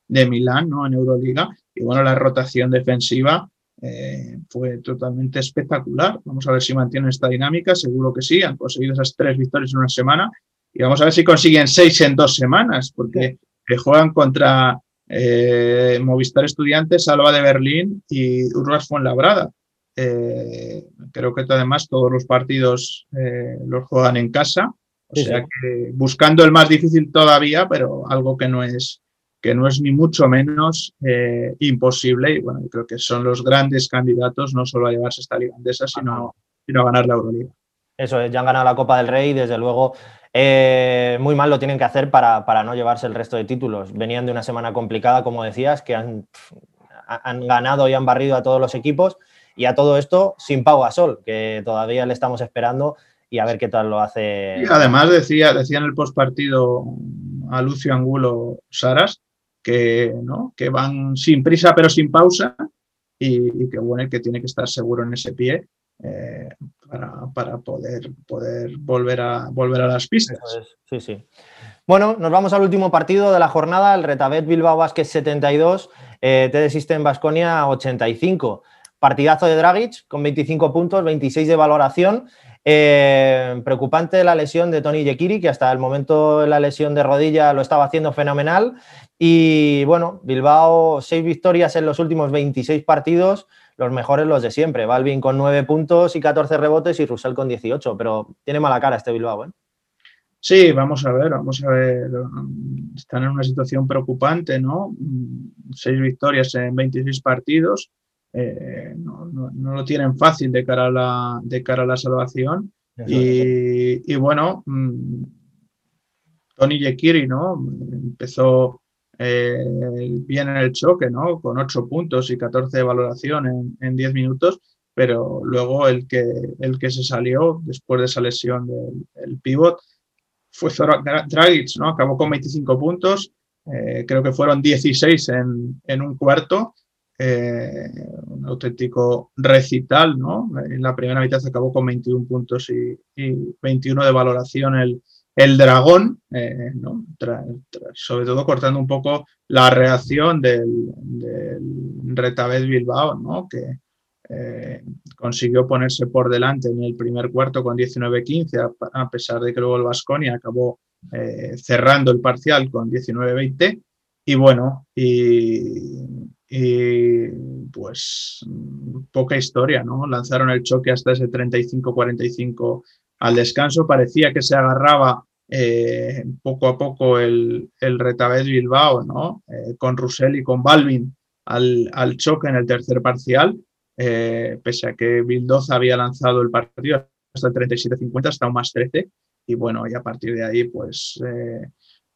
De, Milán, ¿no? En Euroliga. Y bueno, la rotación defensiva eh, fue totalmente espectacular. Vamos a ver si mantienen esta dinámica. Seguro que sí. Han conseguido esas tres victorias en una semana. Y vamos a ver si consiguen seis en dos semanas, porque juegan contra eh, Movistar Estudiantes, Alba de Berlín y Urras Fuenlabrada. Eh, creo que además todos los partidos eh, los juegan en casa, o sea que buscando el más difícil todavía, pero algo que no es que no es ni mucho menos imposible y bueno, creo que son los grandes candidatos no solo a llevarse esta liga andesa, sino, sino a ganar la Euroliga.
Eso es, ya han ganado la Copa del Rey y desde luego eh, muy mal lo tienen que hacer para, no llevarse el resto de títulos. Venían de una semana complicada, como decías, que han, han ganado y han barrido a todos los equipos y a todo esto sin Pau Gasol, que todavía le estamos esperando y a ver qué tal lo hace.
además decía, en el postpartido a Lucio Angulo Saras que, ¿no? que van sin prisa pero sin pausa y, y bueno, que tiene que estar seguro en ese pie eh, para, poder, poder volver, a, volver a las pistas.
Sí, sí. Bueno, nos vamos al último partido de la jornada, el Retabet Bilbao Basket 72, eh, TD System Basconia 85. Partidazo de Dragic con 25 puntos, 26 de valoración. Eh, preocupante la lesión de Tony Yekiri, que hasta el momento la lesión de rodilla lo estaba haciendo fenomenal. Y bueno, Bilbao, seis victorias en los últimos 26 partidos, los mejores los de siempre. Balvin con 9 puntos y 14 rebotes y Russell con 18, pero tiene mala cara este Bilbao. ¿eh?
Sí, vamos a ver, vamos a ver. Están en una situación preocupante, ¿no? Seis victorias en 26 partidos. Eh, no, lo tienen fácil de cara a la, de cara a la salvación. Y, bueno, mm, Tony Yekiri, ¿no? Empezó eh, bien en el choque, ¿no? Con 8 puntos y 14 de valoración en, 10 minutos, pero luego el que, el que se salió después de esa lesión del pivot fue Dragic, ¿no? Acabó con 25 puntos, eh, creo que fueron 16 en, en un cuarto, eh, un auténtico recital, ¿no? En la primera mitad acabó con 21 puntos y, 21 de valoración el, el dragón, eh, ¿no? sobre todo cortando un poco la reacción del, del Bilbao, ¿no? que eh, consiguió ponerse por delante en el primer cuarto con 19-15, a, pesar de que luego el Vasconia acabó cerrando el parcial con 19-20. Y bueno, y pues poca historia, ¿no? Lanzaron el choque hasta ese 35-45 al descanso, parecía que se agarraba eh, poco a poco el, el Retabet Bilbao, ¿no? Eh, con Russell y con Balvin al, al, choque en el tercer parcial, eh, pese a que Bildoza había lanzado el partido hasta el 37-50, hasta un más 13, y bueno, y a partir de ahí, pues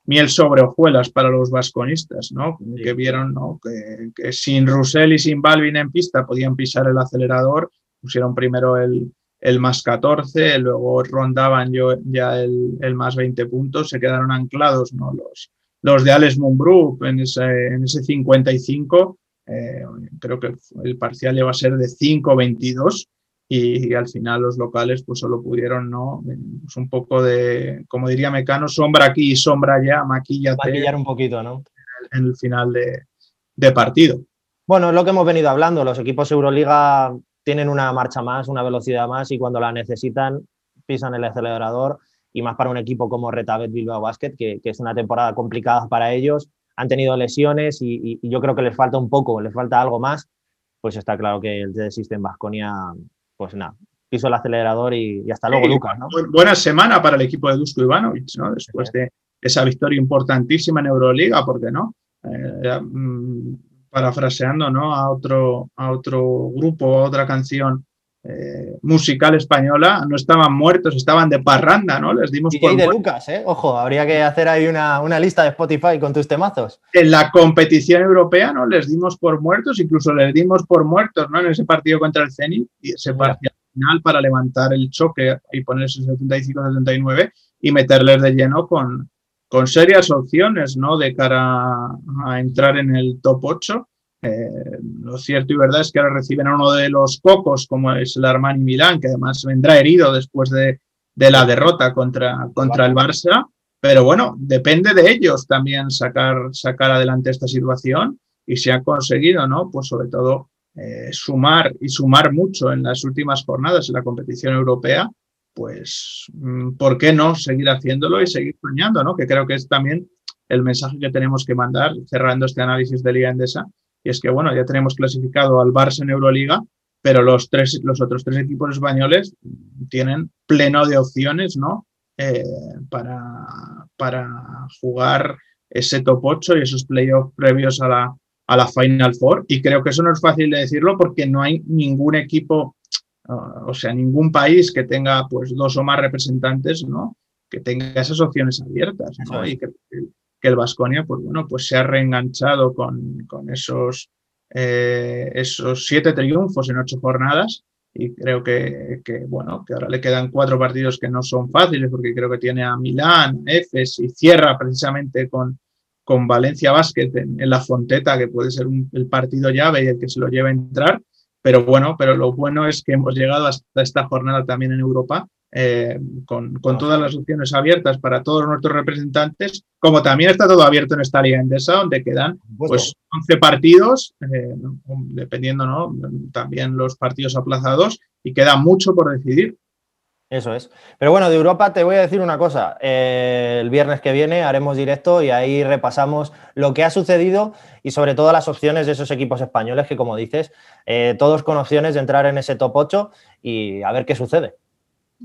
miel sobre hojuelas para los vasconistas, ¿no? Que vieron ¿no? Que, sin Russell y sin Balvin en pista podían pisar el acelerador, pusieron primero el, el más 14, luego rondaban yo, ya el, el, más 20 puntos, se quedaron anclados ¿no? los, los de Alex Mumbrú en ese, en ese 55, eh, creo que el parcial iba a ser de 5-22 y, al final los locales pues solo pudieron, ¿no? Pues un poco de, como diría Mecano, sombra aquí y sombra allá, maquillate.
Maquillar un poquito, ¿no?
En el final de, de partido.
Bueno, es lo que hemos venido hablando, los equipos Euroliga tienen una marcha más, una velocidad más y cuando la necesitan pisan el acelerador y más para un equipo como Retabet Bilbao Basket, que, que es una temporada complicada para ellos, han tenido lesiones y, y, yo creo que les falta un poco, les falta algo más, pues está claro que el de System Basconia pues nada, piso el acelerador y, hasta luego, Lucas. ¿no?
Buena semana para el equipo de Dusko Ivanovic, ¿no? Después de esa victoria importantísima en Euroliga, ¿por qué no? Eh, mm, parafraseando ¿no? a, otro, a otro grupo, a otra canción eh, musical española, no estaban muertos, estaban de parranda, ¿no? Les dimos
por de Lucas, ¿eh? Ojo, habría que hacer ahí una, una, lista de Spotify con tus temazos.
En la competición europea, ¿no? Les dimos por muertos, incluso les dimos por muertos, ¿no? En ese partido contra el Zenit, y ese partido final para levantar el choque y ponerse 75-79 y meterles de lleno con, con serias opciones, ¿no? De cara a entrar en el top 8 eh, lo cierto y verdad es que ahora reciben a uno de los pocos, como es el Armani Milán, que además vendrá herido después de, la derrota contra, contra el Barça. Pero bueno, depende de ellos también sacar, sacar adelante esta situación y se ha conseguido, ¿no? Pues sobre todo eh, sumar y sumar mucho en las últimas jornadas en la competición europea, pues, mm, ¿por qué no seguir haciéndolo y seguir soñando, ¿no? Que creo que es también el mensaje que tenemos que mandar cerrando este análisis de Liga Endesa, y es que, bueno, ya tenemos clasificado al Barça en Euroliga, pero los, tres, los otros tres equipos españoles tienen pleno de opciones, ¿no? Eh, para, para jugar ese top 8 y esos playoffs previos a la, a la Final Four. Y creo que eso no es fácil de decirlo porque no hay ningún equipo, o sea, ningún país que tenga pues dos o más representantes, ¿no? Que tenga esas opciones abiertas, ¿no? Y que, el Vasconia, pues bueno, pues se ha reenganchado con, con esos, eh, esos siete triunfos en ocho jornadas y creo que, que, bueno, que ahora le quedan cuatro partidos que no son fáciles porque creo que tiene a Milán, Efes y cierra precisamente con, con Valencia Basket en, la Fonteta, que puede ser el partido llave y el que se lo lleve a entrar. Pero bueno, pero lo bueno es que hemos llegado hasta esta jornada también en Europa eh, con, todas las opciones abiertas para todos nuestros representantes, como también está todo abierto en esta liga endesa, donde quedan pues 11 partidos, eh, dependiendo, ¿no? También los partidos aplazados, y queda mucho por decidir.
Eso es. Pero bueno, de Europa te voy a decir una cosa. Eh, el viernes que viene haremos directo y ahí repasamos lo que ha sucedido y sobre todo las opciones de esos equipos españoles que, como dices, todos con opciones de entrar en ese top 8 y a ver qué sucede.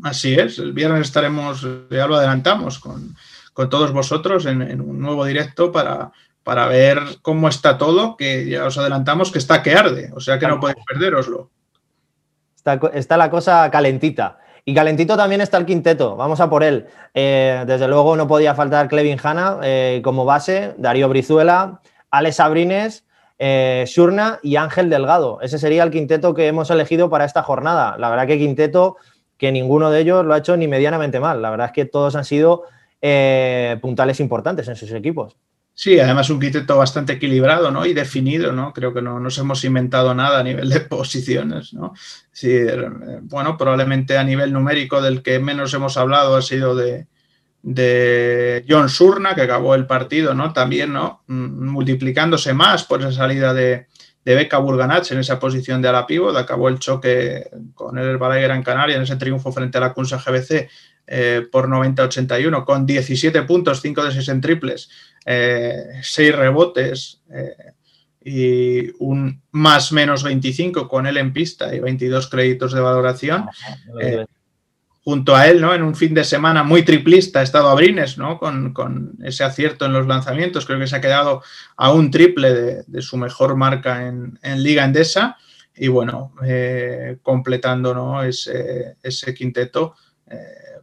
Así es, el viernes estaremos, ya lo adelantamos, con, todos vosotros en, un nuevo directo para, para ver cómo está todo, que ya os adelantamos que está que arde, o sea que no podéis perderoslo.
Está, está la cosa calentita. Y calentito también está el quinteto, vamos a por él. Eh, desde luego no podía faltar Clevin Hanna eh, como base, Darío Brizuela, Alex Abrines, eh, Shurna y Ángel Delgado. Ese sería el quinteto que hemos elegido para esta jornada. La verdad que quinteto que ninguno de ellos lo ha hecho ni medianamente mal. La verdad es que todos han sido puntales importantes en sus equipos.
Sí, además un quinteto bastante equilibrado ¿no? y definido, ¿no? Creo que no nos hemos inventado nada a nivel de posiciones, ¿no? Sí, eh, bueno, probablemente a nivel numérico del que menos hemos hablado ha sido de, John Surna, que acabó el partido, ¿no? También, ¿no? Mm, multiplicándose más por esa salida de, de Beca Burganach en esa posición de ala pívot, acabó el choque con el Balay Gran Canaria en ese triunfo frente a la Cunsa GBC eh, por 90-81, con 17 puntos, 5 de 6 en triples, 6 eh, rebotes eh, y un más menos 25 con él en pista y 22 créditos de valoración. junto a él, ¿no? En un fin de semana muy triplista ha estado Abrines, ¿no? Con, ese acierto en los lanzamientos. Creo que se ha quedado a un triple de, su mejor marca en, Liga Endesa. Y bueno, completando ¿no? ese, ese quinteto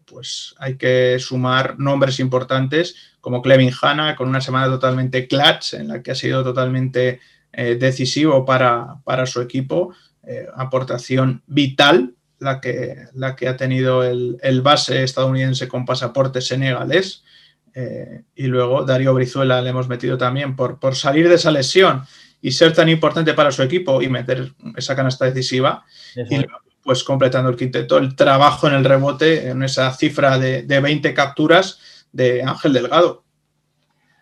pues hay que sumar nombres importantes como Clevin Hanna con una semana totalmente clutch en la que ha sido totalmente eh, decisivo para, su equipo, eh, aportación vital la que, la que ha tenido el, base estadounidense con pasaporte senegalés. Eh, y luego Darío Brizuela le hemos metido también por, por salir de esa lesión y ser tan importante para su equipo y meter esa canasta decisiva. Y pues completando el quinteto, el trabajo en el rebote, en esa cifra de, 20 capturas de Ángel Delgado.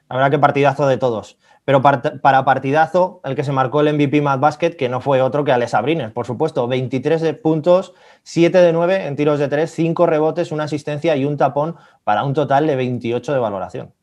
La verdad que partidazo de todos. Pero para partidazo, el que se marcó el MVP Mad Basket, que no fue otro que Alex Abrines, por supuesto. 23 de puntos, 7 de 9 en tiros de 3, 5 rebotes, una asistencia y un tapón para un total de 28 de valoración.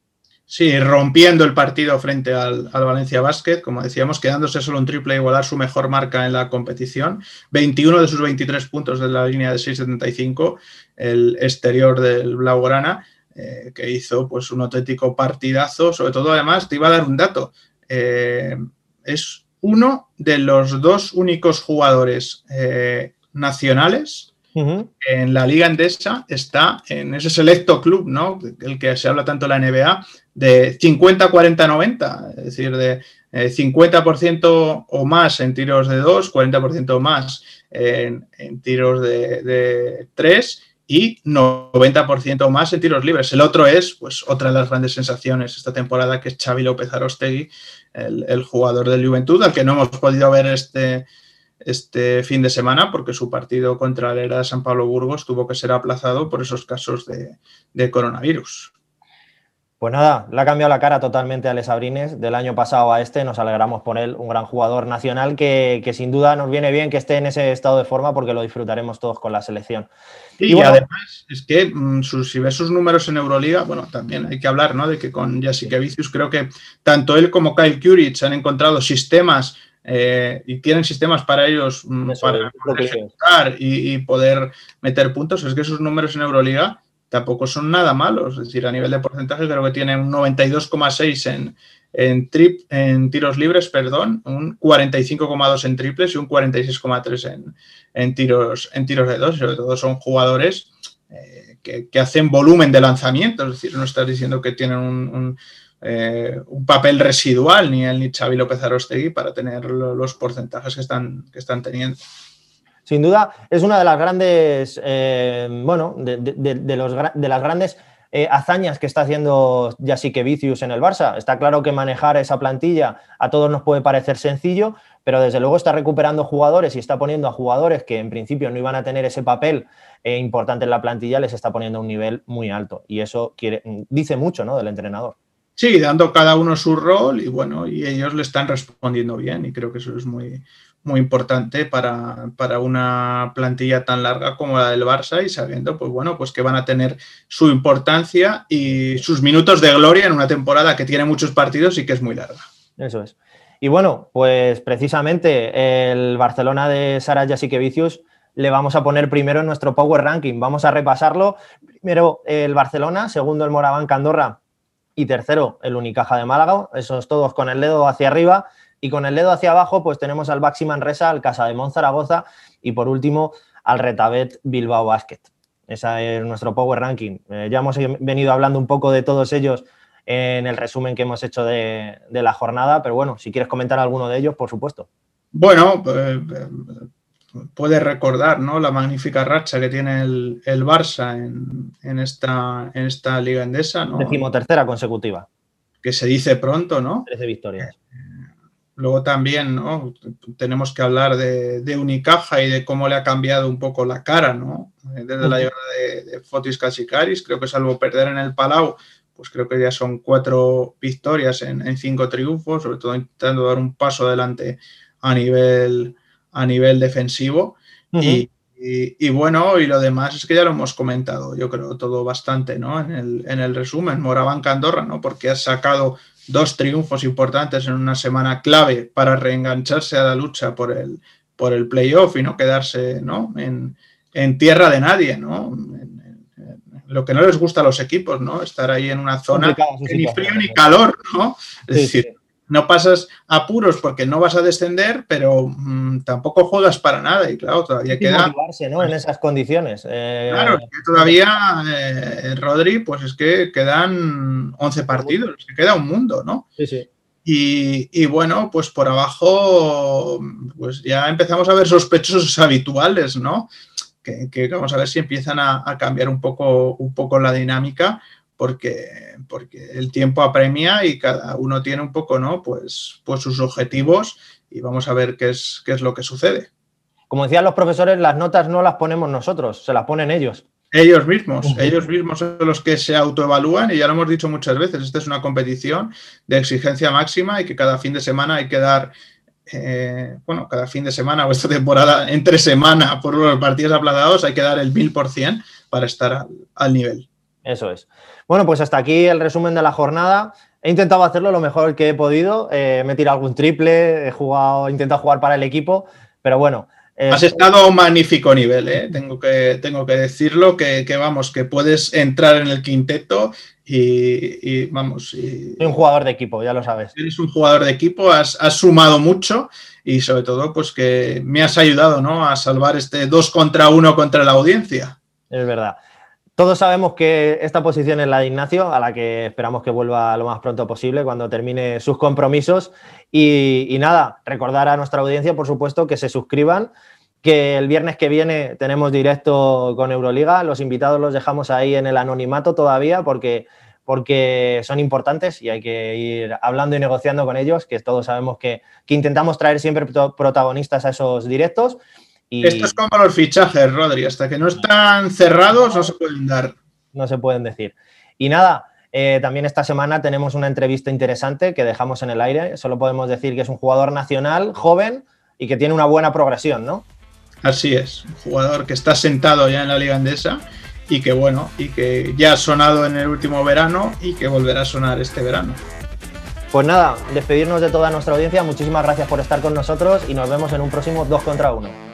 Sí, rompiendo el partido frente al, Valencia Basket, como decíamos, quedándose solo un triple a igualar su mejor marca en la competición. 21 de sus 23 puntos de la línea de 6.75, el exterior del Blaugrana, eh, que hizo pues un auténtico partidazo. Sobre todo, además, te iba a dar un dato. Eh, es uno de los dos únicos jugadores eh, nacionales en la Liga Endesa está en ese selecto club, ¿no? El que se habla tanto en la NBA, de 50-40-90, es decir, de 50% eh, o más en tiros de 2, 40% más en, tiros de, 3 y 90% más en tiros libres. El otro es, pues, otra de las grandes sensaciones esta temporada, que es Xavi López Arostegui, el, jugador del Juventud, al que no hemos podido ver este, este fin de semana porque su partido contra el Era de San Pablo Burgos tuvo que ser aplazado por esos casos de, coronavirus.
Pues nada, le ha cambiado la cara totalmente a Les Abrines del año pasado a este. Nos alegramos por él, un gran jugador nacional que, sin duda nos viene bien que esté en ese estado de forma porque lo disfrutaremos todos con la selección.
y, además es que mm, si ves sus números en Euroliga, bueno, también hay que hablar ¿no? de que con Jessica Vicius creo que tanto él como Kyle Curich han encontrado sistemas eh, y tienen sistemas para ellos mm, para, ejecutar y, poder meter puntos, es que sus números en Euroliga tampoco son nada malos. Es decir, a nivel de porcentaje creo que tienen un 92,6 en, en, en tiros libres, perdón, un 45,2 en triples y un 46,3 en, en, tiros, en tiros de dos. sobre todo son jugadores eh, que, hacen volumen de lanzamiento, es decir, no estás diciendo que tienen un eh, un papel residual ni él ni Xavi López Arostegui para tener los porcentajes que están, que están teniendo.
Sin duda, es una de las grandes, eh, bueno, de, los, de, las grandes eh, hazañas que está haciendo Jasique Vicius en el Barça. Está claro que manejar esa plantilla a todos nos puede parecer sencillo, pero desde luego está recuperando jugadores y está poniendo a jugadores que en principio no iban a tener ese papel importante en la plantilla, les está poniendo un nivel muy alto. Y eso dice mucho ¿no? del entrenador.
Sí, dando cada uno su rol y bueno, y ellos le están respondiendo bien y creo que eso es muy, muy importante para, una plantilla tan larga como la del Barça y sabiendo, pues bueno, pues que van a tener su importancia y sus minutos de gloria en una temporada que tiene muchos partidos y que es muy larga.
Eso es. Y bueno, pues precisamente el Barcelona de Sara Jasikevicius le vamos a poner primero en nuestro Power Ranking. Vamos a repasarlo. Primero el Barcelona, segundo el Moraván Candorra, y tercero, el Unicaja de Málaga, esos todos con el dedo hacia arriba. Y con el dedo hacia abajo, pues tenemos al Baxi Manresa, al Casa de Monzaragoza y por último al Retabet Bilbao Basket. Esa es nuestro Power Ranking. Eh, ya hemos venido hablando un poco de todos ellos en el resumen que hemos hecho de, la jornada, pero bueno, si quieres comentar alguno de ellos, por supuesto.
Bueno, eh, puedes recordar ¿no? la magnífica racha que tiene el, Barça en, esta, en esta liga endesa. ¿no?
Decimotercera consecutiva.
Que se dice pronto, ¿no?
Trece victorias.
Luego también ¿no? tenemos que hablar de, Unicaja y de cómo le ha cambiado un poco la cara, ¿no? Desde la llegada de, Fotis Casicaris, creo que salvo perder en el Palau, pues creo que ya son cuatro victorias en, cinco triunfos, sobre todo intentando dar un paso adelante a nivel, a nivel defensivo. y, bueno, y lo demás es que ya lo hemos comentado, yo creo, todo bastante, ¿no? En el, en el resumen, Moraban Andorra, ¿no? Porque ha sacado dos triunfos importantes en una semana clave para reengancharse a la lucha por el, por el playoff y no quedarse ¿no? En, tierra de nadie, ¿no? lo que no les gusta a los equipos, ¿no? Estar ahí en una zona que ni frío ni calor, ¿no? Es decir, no pasas apuros porque no vas a descender, pero mm, tampoco juegas para nada y claro, todavía queda...
¿no? En esas condiciones.
Eh, claro, todavía, eh, Rodri, pues es que quedan 11 partidos, que queda un mundo, ¿no?
Sí, sí.
Y, bueno, pues por abajo, pues ya empezamos a ver sospechosos habituales, ¿no? Que, vamos a ver si empiezan a, a cambiar un poco, un poco la dinámica porque, porque el tiempo apremia y cada uno tiene un poco, ¿no? Pues, pues sus objetivos y vamos a ver qué es, qué es lo que sucede.
Como decían los profesores, las notas no las ponemos nosotros, se las ponen ellos.
Ellos mismos, ellos mismos son los que se autoevalúan y ya lo hemos dicho muchas veces, esta es una competición de exigencia máxima y que cada fin de semana hay que dar, eh, bueno, cada fin de semana o esta temporada entre semana por los partidos aplazados hay que dar el mil por cien para estar al nivel.
Eso es. Bueno, pues hasta aquí el resumen de la jornada. He intentado hacerlo lo mejor que he podido. Eh, me he tirado algún triple, he jugado, he intentado jugar para el equipo, pero bueno.
Eh, Has estado a un magnífico nivel, ¿eh? tengo, que, tengo que decirlo, que, vamos, que puedes entrar en el quinteto y, vamos. Y,
Soy un jugador de equipo, ya lo sabes.
Eres un jugador de equipo, has, has, sumado mucho y sobre todo, pues que me has ayudado ¿no? a salvar este dos contra uno contra la audiencia.
Es verdad. Todos sabemos que esta posición es la de Ignacio, a la que esperamos que vuelva lo más pronto posible cuando termine sus compromisos. Y, nada, recordar a nuestra audiencia, por supuesto, que se suscriban, que el viernes que viene tenemos directo con Euroliga. Los invitados los dejamos ahí en el anonimato todavía porque, porque son importantes y hay que ir hablando y negociando con ellos, que todos sabemos que, que intentamos traer siempre protagonistas a esos directos.
Esto es como los fichajes, Rodri. Hasta que no están cerrados no se pueden dar.
No se pueden decir. Y nada, eh, también esta semana tenemos una entrevista interesante que dejamos en el aire. Solo podemos decir que es un jugador nacional, joven y que tiene una buena progresión, ¿no?
Así es, un jugador que está sentado ya en la Liga Andesa y que bueno, y que ya ha sonado en el último verano y que volverá a sonar este verano.
Pues nada, despedirnos de toda nuestra audiencia. Muchísimas gracias por estar con nosotros y nos vemos en un próximo 2 contra 1.